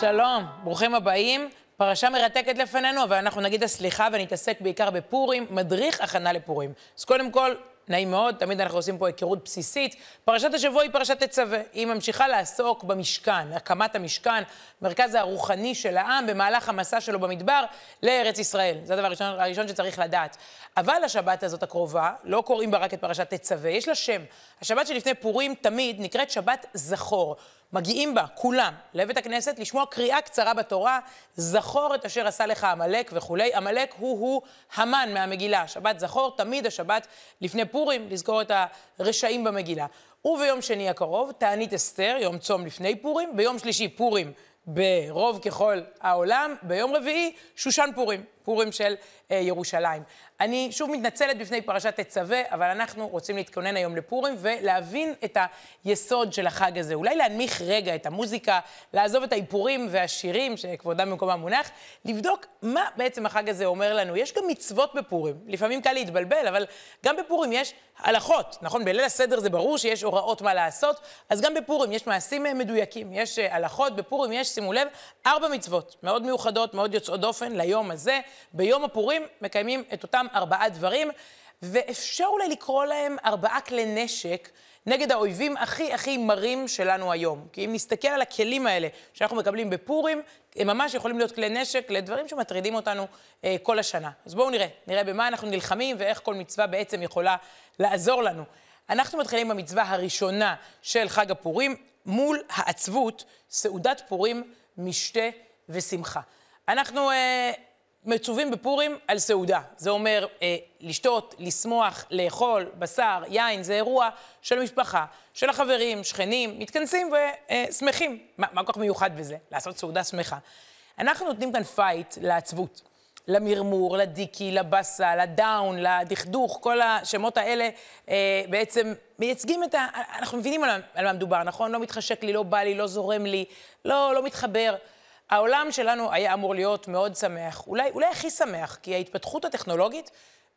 שלום, ברוכים הבאים. פרשה מרתקת לפנינו, אבל אנחנו נגיד הסליחה ונתעסק בעיקר בפורים, מדריך הכנה לפורים. אז קודם כל, נעים מאוד, תמיד אנחנו עושים פה היכרות בסיסית. פרשת השבוע היא פרשת תצווה. היא ממשיכה לעסוק במשכן, הקמת המשכן, מרכז הרוחני של העם, במהלך המסע שלו במדבר לארץ ישראל. זה הדבר הראשון, הראשון שצריך לדעת. אבל השבת הזאת הקרובה, לא קוראים בה רק את פרשת תצווה, יש לה שם. השבת שלפני פורים תמיד נקראת שבת זכור. מגיעים בה, כולם, לבית הכנסת, לשמוע קריאה קצרה בתורה, זכור את אשר עשה לך עמלק וכולי. עמלק הוא-הוא המן מהמגילה. שבת זכור, תמיד השבת לפני פורים, לזכור את הרשעים במגילה. וביום שני הקרוב, תענית אסתר, יום צום לפני פורים, ביום שלישי פורים ברוב ככל העולם, ביום רביעי שושן פורים, פורים של אה, ירושלים. אני שוב מתנצלת בפני פרשת תצווה, אבל אנחנו רוצים להתכונן היום לפורים ולהבין את היסוד של החג הזה. אולי להנמיך רגע את המוזיקה, לעזוב את האיפורים והשירים, שכבודם במקומם מונח, לבדוק מה בעצם החג הזה אומר לנו. יש גם מצוות בפורים, לפעמים קל להתבלבל, אבל גם בפורים יש הלכות, נכון? בליל הסדר זה ברור שיש הוראות מה לעשות, אז גם בפורים יש מעשים מדויקים, יש אה, הלכות, בפורים יש, שימו לב, ארבע מצוות מאוד מיוחדות, מאוד יוצאות דופן ליום הזה. ביום הפורים מקיימים את אותם ארבעה דברים, ואפשר אולי לקרוא להם ארבעה כלי נשק נגד האויבים הכי הכי מרים שלנו היום. כי אם נסתכל על הכלים האלה שאנחנו מקבלים בפורים, הם ממש יכולים להיות כלי נשק לדברים שמטרידים אותנו אה, כל השנה. אז בואו נראה, נראה במה אנחנו נלחמים ואיך כל מצווה בעצם יכולה לעזור לנו. אנחנו מתחילים במצווה הראשונה של חג הפורים, מול העצבות, סעודת פורים, משתה ושמחה. אנחנו אה, מצווים בפורים על סעודה. זה אומר אה, לשתות, לשמוח, לאכול, בשר, יין, זה אירוע של המשפחה, של החברים, שכנים, מתכנסים ושמחים. מה, מה כל כך מיוחד בזה? לעשות סעודה שמחה. אנחנו נותנים כאן פייט לעצבות. למרמור, לדיכי, לבאסה, לדאון, לדכדוך, כל השמות האלה אה, בעצם מייצגים את ה... אנחנו מבינים על, על מה מדובר, נכון? לא מתחשק לי, לא בא לי, לא זורם לי, לא, לא מתחבר. העולם שלנו היה אמור להיות מאוד שמח, אולי, אולי הכי שמח, כי ההתפתחות הטכנולוגית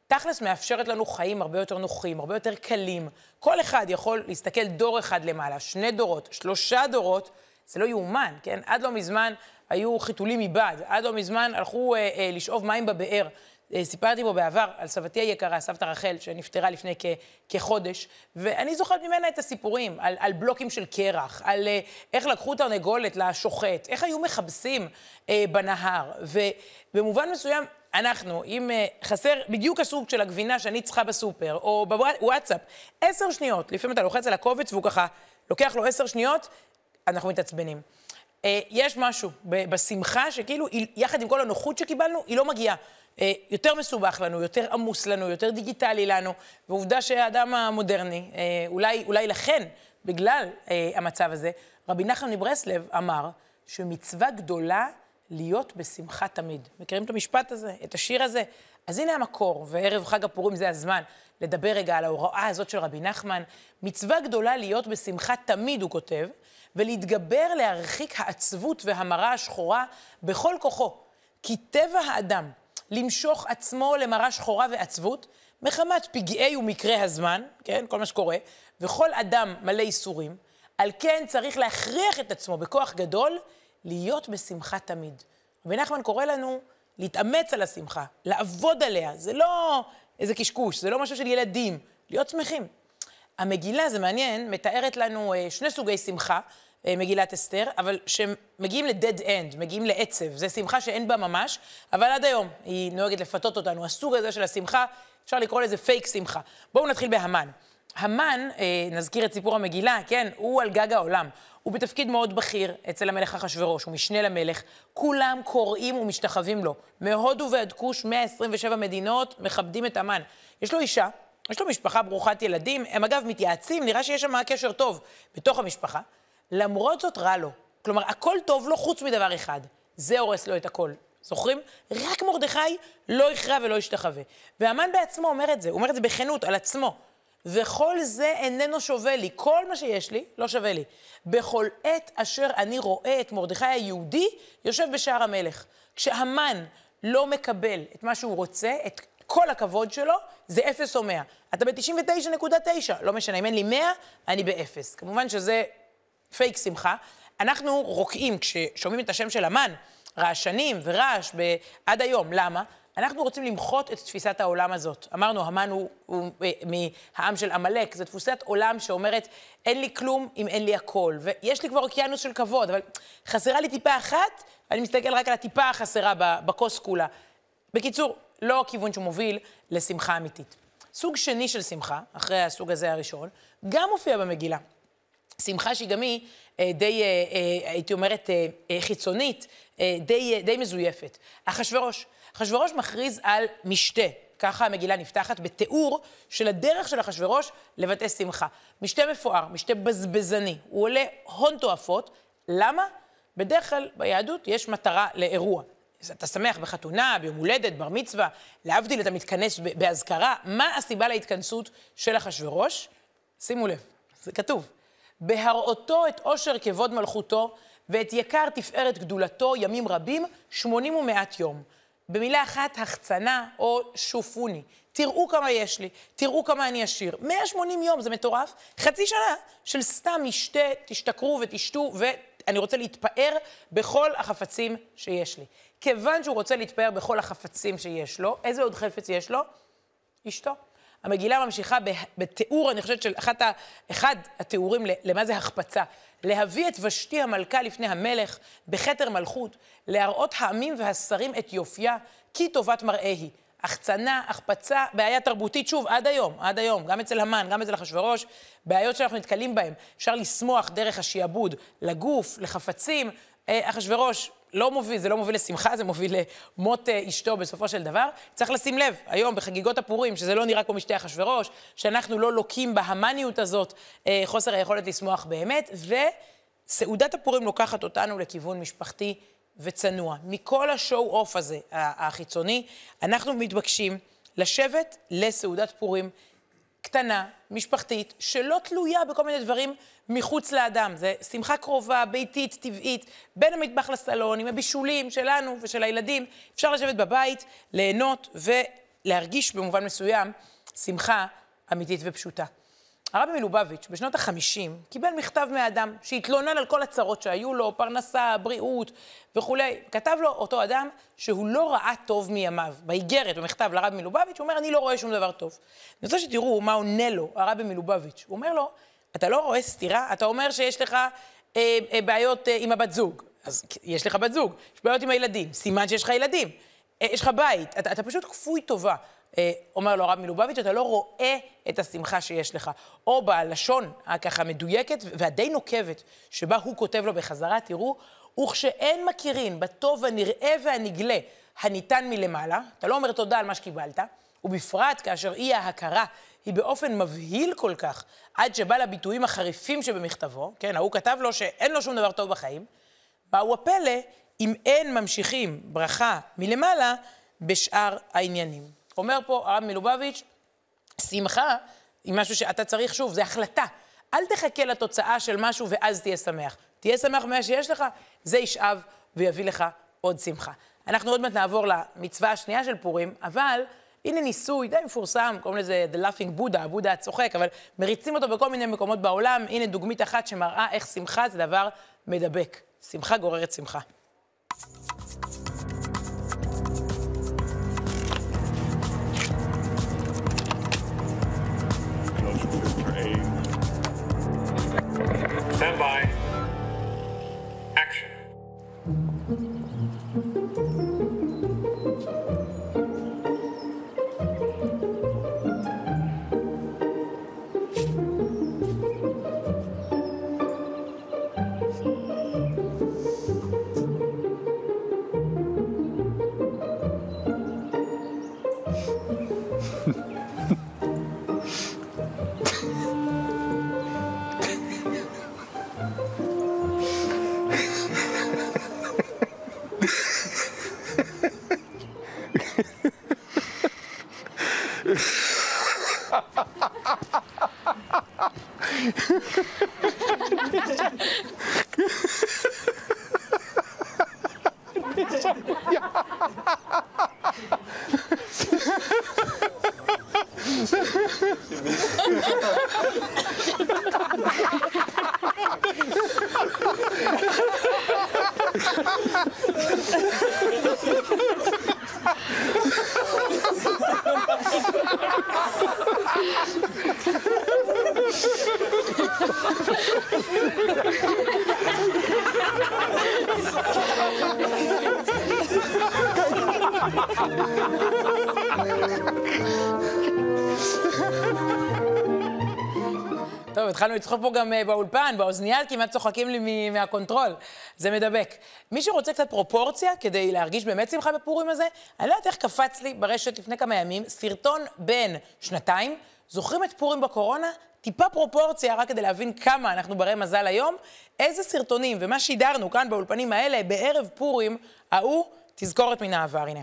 תכלס מאפשרת לנו חיים הרבה יותר נוחים, הרבה יותר קלים. כל אחד יכול להסתכל דור אחד למעלה, שני דורות, שלושה דורות, זה לא יאומן, כן? עד לא מזמן היו חיתולים מבד, עד לא מזמן הלכו אה, אה, לשאוב מים בבאר. אה, סיפרתי בו בעבר על סבתי היקרה, סבתא רחל, שנפטרה לפני כ- כחודש, ואני זוכרת ממנה את הסיפורים על, על בלוקים של קרח, על uh, איך לקחו תרנגולת לשוחט, איך היו מכבסים uh, בנהר, ובמובן מסוים, אנחנו, אם uh, חסר בדיוק הסוג של הגבינה שאני צריכה בסופר, או בוואטסאפ, עשר שניות, לפעמים אתה לוחץ על הקובץ והוא ככה, לוקח לו עשר שניות, אנחנו מתעצבנים. Uh, יש משהו בשמחה שכאילו, יחד עם כל הנוחות שקיבלנו, היא לא מגיעה. אה, יותר מסובך לנו, יותר עמוס לנו, יותר דיגיטלי לנו, ועובדה שהאדם המודרני, אה, אולי, אולי לכן, בגלל אה, המצב הזה, רבי נחמן מברסלב אמר שמצווה גדולה להיות בשמחה תמיד. מכירים את המשפט הזה, את השיר הזה? אז הנה המקור, וערב חג הפורים זה הזמן לדבר רגע על ההוראה הזאת של רבי נחמן. מצווה גדולה להיות בשמחה תמיד, הוא כותב, ולהתגבר להרחיק העצבות והמרה השחורה בכל כוחו. כי טבע האדם למשוך עצמו למראה שחורה ועצבות, מחמת פגעי ומקרה הזמן, כן, כל מה שקורה, וכל אדם מלא ייסורים, על כן צריך להכריח את עצמו בכוח גדול להיות בשמחה תמיד. רבי נחמן קורא לנו להתאמץ על השמחה, לעבוד עליה, זה לא איזה קשקוש, זה לא משהו של ילדים, להיות שמחים. המגילה, זה מעניין, מתארת לנו אה, שני סוגי שמחה, מגילת אסתר, אבל שמגיעים ל-dead end, מגיעים לעצב. זו שמחה שאין בה ממש, אבל עד היום היא נוהגת לפתות אותנו. הסוג הזה של השמחה, אפשר לקרוא לזה פייק שמחה. בואו נתחיל בהמן. המן, אה, נזכיר את סיפור המגילה, כן, הוא על גג העולם. הוא בתפקיד מאוד בכיר אצל המלך אחשורוש, הוא משנה למלך. כולם קוראים ומשתחווים לו. מהודו ועד כוש, 127 מדינות, מכבדים את המן. יש לו אישה, יש לו משפחה ברוכת ילדים, הם אגב מתייעצים, נראה שיש שם קשר טוב בתוך המשפחה. למרות זאת רע לו. כלומר, הכל טוב לו חוץ מדבר אחד. זה הורס לו את הכל. זוכרים? רק מרדכי לא יכרע ולא ישתחווה. והמן בעצמו אומר את זה, הוא אומר את זה בכנות, על עצמו. וכל זה איננו שווה לי. כל מה שיש לי, לא שווה לי. בכל עת אשר אני רואה את מרדכי היהודי יושב בשער המלך. כשהמן לא מקבל את מה שהוא רוצה, את כל הכבוד שלו, זה אפס או מאה. אתה ב-99.9, לא משנה, אם אין לי מאה, אני באפס. כמובן שזה פייק שמחה. אנחנו רוקעים כששומעים את השם של המן, רעשנים ורעש עד היום. למה? אנחנו רוצים למחות את תפיסת העולם הזאת. אמרנו, המן הוא, הוא, הוא מהעם של עמלק, זו תפיסת עולם שאומרת, אין לי כלום אם אין לי הכל. ויש לי כבר אוקיינוס של כבוד, אבל חסרה לי טיפה אחת, ואני מסתכל רק על הטיפה החסרה בכוס כולה. בקיצור, לא כיוון שמוביל לשמחה אמיתית. סוג שני של שמחה, אחרי הסוג הזה הראשון, גם מופיע במגילה. שמחה שהיא גם היא אה, די, אה, אה, הייתי אומרת, חיצונית, די, די מזויפת. אחשורוש. אחשורוש מכריז על משתה. ככה המגילה נפתחת, בתיאור של הדרך של אחשורוש לבטא שמחה. משתה מפואר, משתה בזבזני. הוא עולה הון תועפות. למה? בדרך כלל ביהדות יש מטרה לאירוע. אתה שמח בחתונה, ביום הולדת, בר מצווה, להבדיל אתה מתכנס באזכרה. מה הסיבה להתכנסות של אחשורוש? שימו לב, זה כתוב. בהראותו את עושר כבוד מלכותו ואת יקר תפארת גדולתו ימים רבים, שמונים ומעט יום. במילה אחת, החצנה או שופוני. תראו כמה יש לי, תראו כמה אני עשיר. 180 יום, זה מטורף. חצי שנה של סתם משתה, תשתכרו ותשתו, ואני רוצה להתפאר בכל החפצים שיש לי. כיוון שהוא רוצה להתפאר בכל החפצים שיש לו, איזה עוד חפץ יש לו? אשתו. המגילה ממשיכה בתיאור, אני חושבת, של אחת ה, אחד התיאורים למה זה החפצה. להביא את ושתי המלכה לפני המלך בכתר מלכות, להראות העמים והשרים את יופייה, כי טובת מראה היא. החצנה, החפצה, בעיה תרבותית, שוב, עד היום, עד היום, גם אצל המן, גם אצל אחשורוש, בעיות שאנחנו נתקלים בהן. אפשר לשמוח דרך השיעבוד לגוף, לחפצים. אה, אחשורוש, לא מוביל, זה לא מוביל לשמחה, זה מוביל למות אה, אשתו בסופו של דבר. צריך לשים לב, היום בחגיגות הפורים, שזה לא נראה כמו משתי אחשורוש, שאנחנו לא לוקים בהמניות הזאת, אה, חוסר היכולת לשמוח באמת, וסעודת הפורים לוקחת אותנו לכיוון משפחתי וצנוע. מכל השואו-אוף הזה, החיצוני, אנחנו מתבקשים לשבת לסעודת פורים קטנה, משפחתית, שלא תלויה בכל מיני דברים מחוץ לאדם. זה שמחה קרובה, ביתית, טבעית, בין המטבח לסלון, עם הבישולים שלנו ושל הילדים. אפשר לשבת בבית, ליהנות ולהרגיש במובן מסוים שמחה אמיתית ופשוטה. הרבי מלובביץ' בשנות ה-50 קיבל מכתב מהאדם שהתלונן על כל הצרות שהיו לו, פרנסה, בריאות וכולי. כתב לו אותו אדם שהוא לא ראה טוב מימיו. באיגרת, במכתב לרבי מלובביץ', הוא אומר, אני לא רואה שום דבר טוב. אני רוצה שתראו מה עונה לו הרבי מלובביץ'. הוא אומר לו, אתה לא רואה סתירה? אתה אומר שיש לך אה, אה, בעיות אה, עם הבת זוג. אז יש לך בת זוג, יש בעיות עם הילדים, סימן שיש לך ילדים. אה, יש לך בית, אתה, אתה פשוט כפוי טובה. אה, אומר לו הרב מלובביץ', אתה לא רואה את השמחה שיש לך. או בלשון הככה מדויקת והדי נוקבת, שבה הוא כותב לו בחזרה, תראו, וכשאין מכירין בטוב הנראה והנגלה הניתן מלמעלה, אתה לא אומר תודה על מה שקיבלת, ובפרט כאשר אי ההכרה היא באופן מבהיל כל כך, עד שבא לביטויים החריפים שבמכתבו, כן, ההוא כתב לו שאין לו שום דבר טוב בחיים, באו הפלא אם אין ממשיכים ברכה מלמעלה בשאר העניינים. אומר פה הרב מלובביץ', שמחה היא משהו שאתה צריך, שוב, זה החלטה. אל תחכה לתוצאה של משהו ואז תהיה שמח. תהיה שמח ממה שיש לך, זה ישאב ויביא לך עוד שמחה. אנחנו עוד מעט נעבור למצווה השנייה של פורים, אבל הנה ניסוי די מפורסם, קוראים לזה The Laughing Buddha, הבודה הצוחק, אבל מריצים אותו בכל מיני מקומות בעולם. הנה דוגמית אחת שמראה איך שמחה זה דבר מדבק. שמחה גוררת שמחה. Bye. טוב, התחלנו לצחוק פה גם אה, באולפן, באוזנייה, כמעט צוחקים לי מהקונטרול. זה מדבק. מי שרוצה קצת פרופורציה כדי להרגיש באמת שמחה בפורים הזה, אני לא יודעת איך קפץ לי ברשת לפני כמה ימים סרטון בן שנתיים. זוכרים את פורים בקורונה? טיפה פרופורציה, רק כדי להבין כמה אנחנו ברי מזל היום. איזה סרטונים ומה שידרנו כאן באולפנים האלה בערב פורים, ההוא, תזכורת מן העבר, הנה.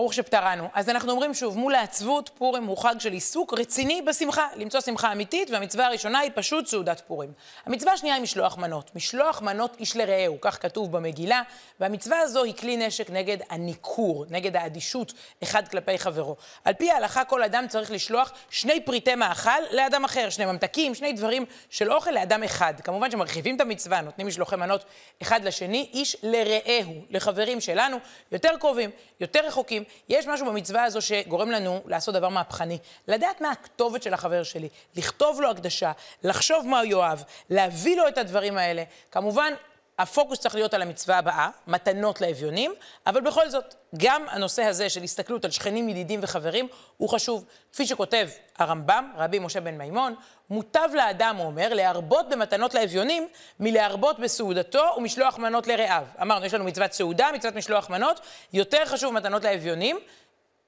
ברוך שפטרנו. אז אנחנו אומרים שוב, מול העצבות, פורים הוא חג של עיסוק רציני בשמחה, למצוא שמחה אמיתית, והמצווה הראשונה היא פשוט סעודת פורים. המצווה השנייה היא משלוח מנות. משלוח מנות איש לרעהו, כך כתוב במגילה, והמצווה הזו היא כלי נשק נגד הניכור, נגד האדישות אחד כלפי חברו. על פי ההלכה, כל אדם צריך לשלוח שני פריטי מאכל לאדם אחר, שני ממתקים, שני דברים של אוכל לאדם אחד. כמובן שמרחיבים את המצווה, נותנים משלוחי מנות אחד לשני, איש לרעהו, לחברים שלנו, יותר קרובים, יותר רחוקים. יש משהו במצווה הזו שגורם לנו לעשות דבר מהפכני. לדעת מה הכתובת של החבר שלי, לכתוב לו הקדשה, לחשוב מה הוא יאהב, להביא לו את הדברים האלה. כמובן, הפוקוס צריך להיות על המצווה הבאה, מתנות לאביונים, אבל בכל זאת, גם הנושא הזה של הסתכלות על שכנים, ידידים וחברים הוא חשוב. כפי שכותב הרמב"ם, רבי משה בן מימון, מוטב לאדם, הוא אומר, להרבות במתנות לאביונים, מלהרבות בסעודתו ומשלוח מנות לרעיו. אמרנו, יש לנו מצוות סעודה, מצוות משלוח מנות, יותר חשוב מתנות לאביונים,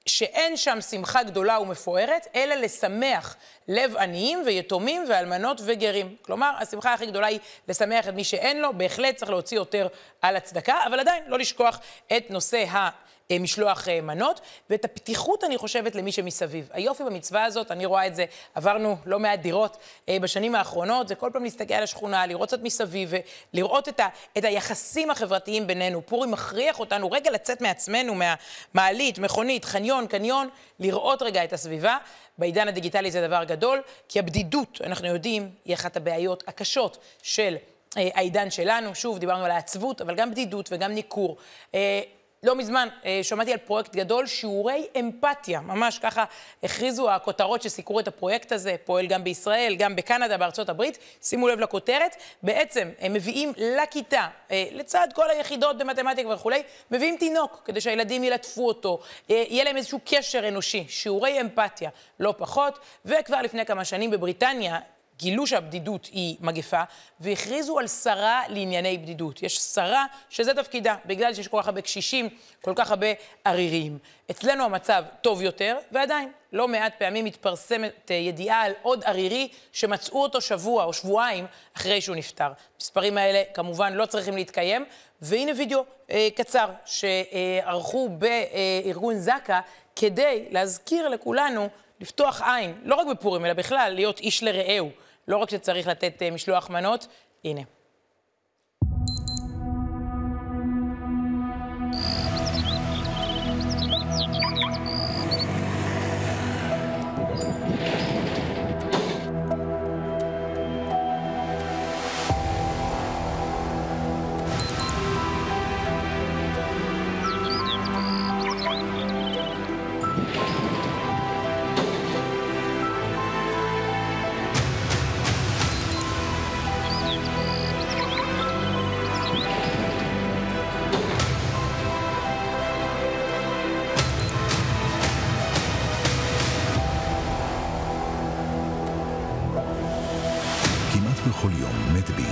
שאין שם שמחה גדולה ומפוארת, אלא לשמח לב עניים ויתומים ואלמנות וגרים. כלומר, השמחה הכי גדולה היא לשמח את מי שאין לו, בהחלט צריך להוציא יותר על הצדקה, אבל עדיין לא לשכוח את נושא ה... אה, משלוח אה, מנות, ואת הפתיחות, אני חושבת, למי שמסביב. היופי במצווה הזאת, אני רואה את זה, עברנו לא מעט דירות אה, בשנים האחרונות, זה כל פעם להסתכל על השכונה, לראות קצת מסביב, ולראות את, ה, את היחסים החברתיים בינינו. פורים מכריח אותנו רגע לצאת מעצמנו, מהמעלית, מכונית, חניון, קניון, לראות רגע את הסביבה. בעידן הדיגיטלי זה דבר גדול, כי הבדידות, אנחנו יודעים, היא אחת הבעיות הקשות של העידן שלנו. שוב, דיברנו על העצבות, אבל גם בדידות וגם ניכור. לא מזמן אה, שמעתי על פרויקט גדול, שיעורי אמפתיה, ממש ככה הכריזו הכותרות שסיקרו את הפרויקט הזה, פועל גם בישראל, גם בקנדה, בארצות הברית. שימו לב לכותרת, בעצם הם מביאים לכיתה, אה, לצד כל היחידות במתמטיקה וכולי, מביאים תינוק, כדי שהילדים ילטפו אותו, אה, יהיה להם איזשהו קשר אנושי, שיעורי אמפתיה, לא פחות. וכבר לפני כמה שנים בבריטניה גילו שהבדידות היא מגפה, והכריזו על שרה לענייני בדידות. יש שרה שזה תפקידה, בגלל שיש כל כך הרבה קשישים, כל כך הרבה עריריים. אצלנו המצב טוב יותר, ועדיין, לא מעט פעמים מתפרסמת אה, ידיעה על עוד ערירי שמצאו אותו שבוע או שבועיים אחרי שהוא נפטר. המספרים האלה כמובן לא צריכים להתקיים, והנה וידאו אה, קצר שערכו בארגון זק"א כדי להזכיר לכולנו לפתוח עין, לא רק בפורים, אלא בכלל, להיות איש לרעהו. לא רק שצריך לתת uh, משלוח מנות, הנה.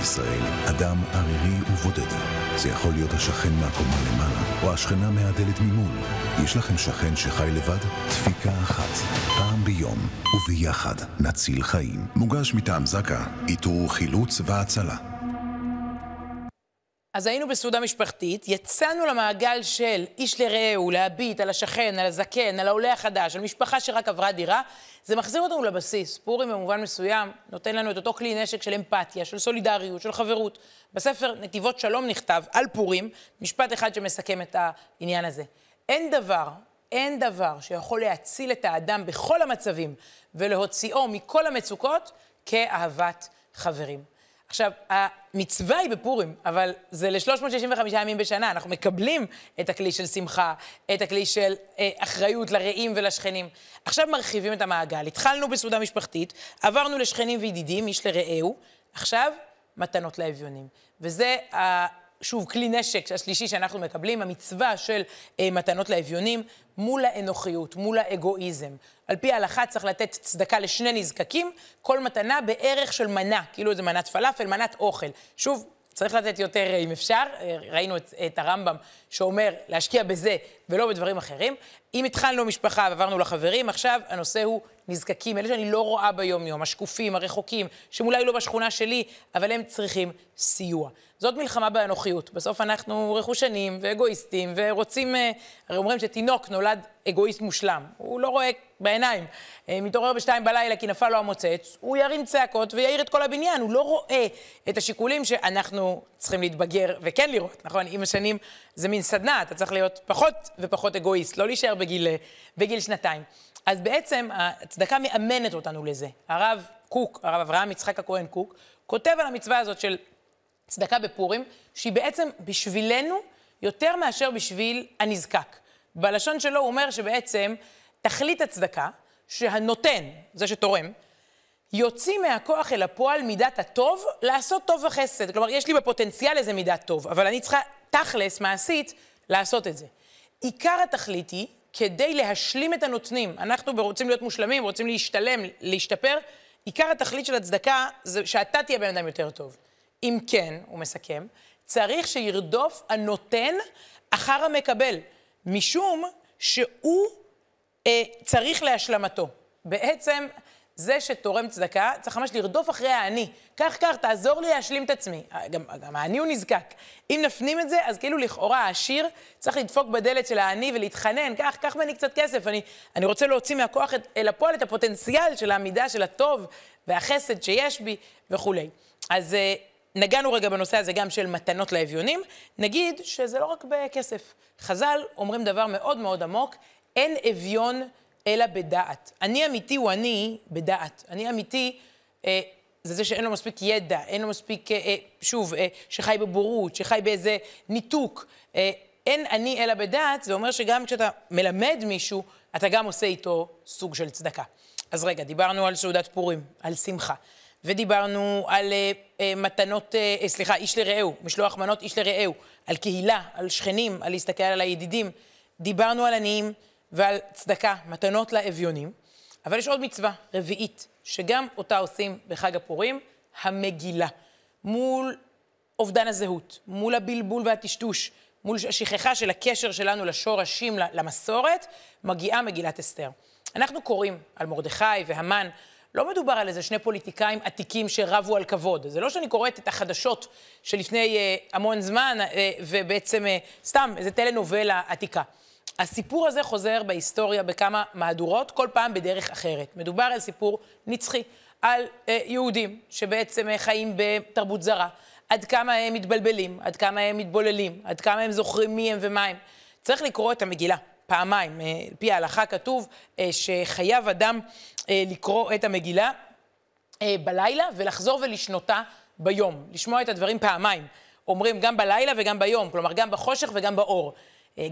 בישראל, אדם ערירי ובודד. זה יכול להיות השכן מהקומה למעלה, או השכנה מהדלת ממול. יש לכם שכן שחי לבד? דפיקה אחת, פעם ביום, וביחד נציל חיים. מוגש מטעם זק"א, איתור חילוץ והצלה. אז היינו בסעודה משפחתית, יצאנו למעגל של איש לרעהו, להביט על השכן, על הזקן, על העולה החדש, על משפחה שרק עברה דירה, זה מחזיר אותנו לבסיס. פורים במובן מסוים נותן לנו את אותו כלי נשק של אמפתיה, של סולידריות, של חברות. בספר נתיבות שלום נכתב על פורים, משפט אחד שמסכם את העניין הזה. אין דבר אין דבר שיכול להציל את האדם בכל המצבים ולהוציאו מכל המצוקות כאהבת חברים. עכשיו, המצווה היא בפורים, אבל זה ל-365 ימים בשנה. אנחנו מקבלים את הכלי של שמחה, את הכלי של אה, אחריות לרעים ולשכנים. עכשיו מרחיבים את המעגל. התחלנו בסעודה משפחתית, עברנו לשכנים וידידים, איש לרעהו, עכשיו מתנות לאביונים. וזה שוב, כלי נשק השלישי שאנחנו מקבלים, המצווה של אה, מתנות לאביונים, מול האנוכיות, מול האגואיזם. על פי ההלכה צריך לתת צדקה לשני נזקקים, כל מתנה בערך של מנה, כאילו איזה מנת פלאפל, מנת אוכל. שוב, צריך לתת יותר אה, אם אפשר, אה, ראינו את, את הרמב"ם שאומר להשקיע בזה ולא בדברים אחרים. אם התחלנו משפחה ועברנו לחברים, עכשיו הנושא הוא נזקקים, אלה שאני לא רואה ביום-יום, השקופים, הרחוקים, שהם אולי לא בשכונה שלי, אבל הם צריכים סיוע. זאת מלחמה באנוכיות. בסוף אנחנו רכושנים ואגואיסטים ורוצים, אה, הרי אומרים שתינוק נולד אגואיסט מושלם. הוא לא רואה בעיניים. אה, מתעורר בשתיים בלילה כי נפל לו המוצץ, הוא ירים צעקות ויעיר את כל הבניין. הוא לא רואה את השיקולים שאנחנו צריכים להתבגר וכן לראות, נכון? עם השנים זה מין סדנה, אתה צריך להיות פחות ופחות אגואיסט, לא להישאר בגיל, אה, בגיל שנתיים. אז בעצם הצדקה מאמנת אותנו לזה. הרב קוק, הרב אברהם יצחק הכהן קוק, כותב על המצווה הזאת של צדקה בפורים, שהיא בעצם בשבילנו יותר מאשר בשביל הנזקק. בלשון שלו הוא אומר שבעצם תכלית הצדקה, שהנותן, זה שתורם, יוציא מהכוח אל הפועל מידת הטוב לעשות טוב וחסד. כלומר, יש לי בפוטנציאל איזה מידת טוב, אבל אני צריכה תכלס, מעשית, לעשות את זה. עיקר התכלית היא כדי להשלים את הנותנים. אנחנו רוצים להיות מושלמים, רוצים להשתלם, להשתפר. עיקר התכלית של הצדקה זה שאתה תהיה בן אדם יותר טוב. אם כן, הוא מסכם, צריך שירדוף הנותן אחר המקבל, משום שהוא אה, צריך להשלמתו. בעצם, זה שתורם צדקה, צריך ממש לרדוף אחרי האני. כך, כך, תעזור לי להשלים את עצמי. גם, גם האני הוא נזקק. אם נפנים את זה, אז כאילו לכאורה העשיר צריך לדפוק בדלת של האני ולהתחנן, קח, קח ממני קצת כסף, אני, אני רוצה להוציא מהכוח את, אל הפועל את הפוטנציאל של העמידה של הטוב והחסד שיש בי וכולי. אז אה, נגענו רגע בנושא הזה גם של מתנות לאביונים, נגיד שזה לא רק בכסף. חז"ל אומרים דבר מאוד מאוד עמוק, אין אביון אלא בדעת. אני אמיתי הוא אני בדעת. אני אמיתי אה, זה זה שאין לו מספיק ידע, אין לו מספיק, אה, אה, שוב, אה, שחי בבורות, שחי באיזה ניתוק. אה, אין אני אלא בדעת, זה אומר שגם כשאתה מלמד מישהו, אתה גם עושה איתו סוג של צדקה. אז רגע, דיברנו על סעודת פורים, על שמחה. ודיברנו על אה, אה, מתנות, אה, סליחה, איש לרעהו, משלוח מנות איש לרעהו, על קהילה, על שכנים, על להסתכל על הידידים. דיברנו על עניים ועל צדקה, מתנות לאביונים. אבל יש עוד מצווה רביעית, שגם אותה עושים בחג הפורים, המגילה. מול אובדן הזהות, מול הבלבול והטשטוש, מול השכחה של הקשר שלנו לשורשים, למסורת, מגיעה מגילת אסתר. אנחנו קוראים על מרדכי והמן, לא מדובר על איזה שני פוליטיקאים עתיקים שרבו על כבוד. זה לא שאני קוראת את החדשות שלפני אה, המון זמן, אה, ובעצם אה, סתם איזה טלנובלה עתיקה. הסיפור הזה חוזר בהיסטוריה בכמה מהדורות, כל פעם בדרך אחרת. מדובר על סיפור נצחי, על אה, יהודים שבעצם אה, חיים בתרבות זרה, עד כמה הם מתבלבלים, עד כמה הם מתבוללים, עד כמה הם זוכרים מי הם ומה הם. צריך לקרוא את המגילה. פעמיים. אה, על פי ההלכה כתוב אה, שחייב אדם אה, לקרוא את המגילה בלילה ולחזור ולשנותה ביום. לשמוע את הדברים פעמיים. אומרים גם בלילה וגם ביום, כלומר גם בחושך וגם באור.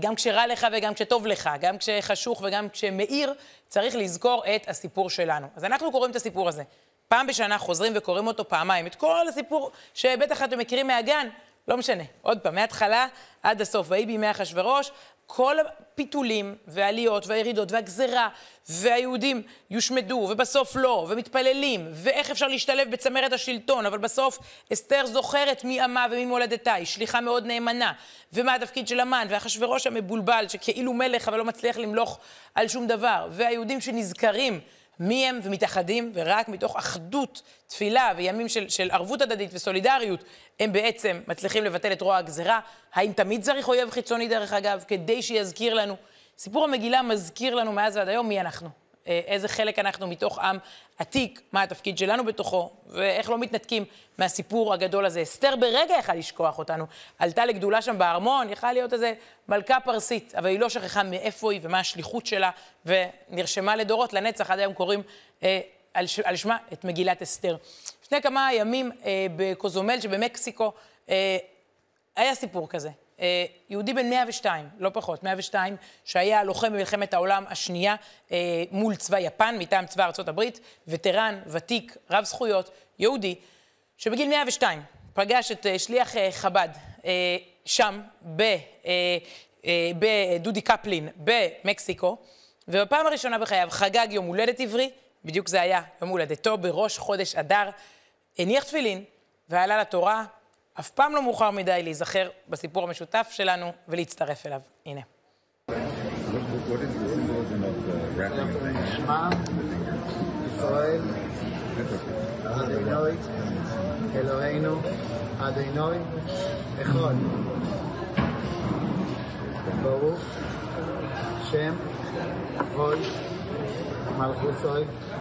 גם כשרע לך וגם כשטוב לך, גם כשחשוך וגם כשמאיר, צריך לזכור את הסיפור שלנו. אז אנחנו קוראים את הסיפור הזה. פעם בשנה חוזרים וקוראים אותו פעמיים. את כל הסיפור שבטח אתם מכירים מהגן, לא משנה. עוד פעם, מההתחלה עד הסוף. ויהי בימי אחשורוש, כל הפיתולים והעליות והירידות והגזרה, והיהודים יושמדו, ובסוף לא, ומתפללים, ואיך אפשר להשתלב בצמרת השלטון, אבל בסוף אסתר זוכרת מי עמה ומי מולדתה, היא שליחה מאוד נאמנה, ומה התפקיד של המן, ואחשוורוש המבולבל, שכאילו מלך אבל לא מצליח למלוך על שום דבר, והיהודים שנזכרים מי הם ומתאחדים, ורק מתוך אחדות, תפילה וימים של, של ערבות הדדית וסולידריות, הם בעצם מצליחים לבטל את רוע הגזרה. האם תמיד צריך אויב חיצוני, דרך אגב, כדי שיזכיר לנו? סיפור המגילה מזכיר לנו מאז ועד היום מי אנחנו. אה, איזה חלק אנחנו מתוך עם עתיק, מה התפקיד שלנו בתוכו, ואיך לא מתנתקים מהסיפור הגדול הזה. אסתר ברגע יכל לשכוח אותנו. עלתה לגדולה שם בארמון, יכלה להיות איזה מלכה פרסית, אבל היא לא שכחה מאיפה היא ומה השליחות שלה, ונרשמה לדורות, לנצח, עד היום קוראים אה, על, ש... על שמה את מגילת אסתר. לפני כמה ימים אה, בקוזומל שבמקסיקו, אה, היה סיפור כזה. אה, יהודי בן 102, לא פחות, 102, שהיה לוחם במלחמת העולם השנייה אה, מול צבא יפן, מטעם צבא הברית, וטרן, ותיק, רב זכויות, יהודי, שבגיל 102 פגש את אה, שליח חב"ד שם, ב, בדודי קפלין, במקסיקו, ובפעם הראשונה בחייו חגג יום הולדת עברי, בדיוק זה היה יום הולדתו, בראש חודש אדר, הניח תפילין ועלה לתורה, אף פעם לא מאוחר מדי להיזכר בסיפור המשותף שלנו ולהצטרף אליו. הנה. ברוך שם, כבוד, מלכוסוי.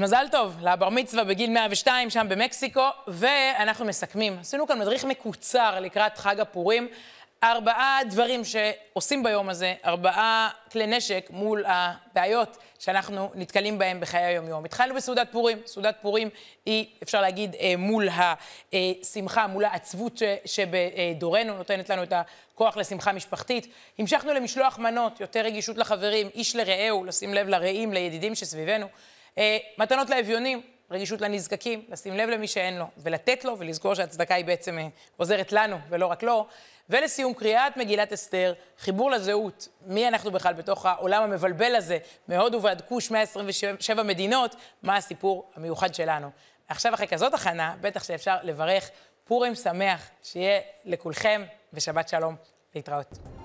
מזל טוב לבר מצווה בגיל 102 שם במקסיקו, ואנחנו מסכמים. עשינו כאן מדריך מקוצר לקראת חג הפורים. ארבעה דברים שעושים ביום הזה, ארבעה כלי נשק מול הבעיות שאנחנו נתקלים בהם בחיי היום-יום. התחלנו בסעודת פורים. סעודת פורים היא, אפשר להגיד, אה, מול השמחה, מול העצבות שבדורנו, נותנת לנו את הכוח לשמחה משפחתית. המשכנו למשלוח מנות, יותר רגישות לחברים, איש לרעהו, לשים לב לרעים, לידידים שסביבנו. אה, מתנות לאביונים, רגישות לנזקקים, לשים לב למי שאין לו, ולתת לו, ולזכור שהצדקה היא בעצם אה, עוזרת לנו ולא רק לו. ולסיום, קריאת מגילת אסתר, חיבור לזהות, מי אנחנו בכלל בתוך העולם המבלבל הזה, מהודו ועד כוש, 127 מדינות, מה הסיפור המיוחד שלנו. עכשיו, אחרי כזאת הכנה, בטח שאפשר לברך פורים שמח, שיהיה לכולכם, ושבת שלום, להתראות.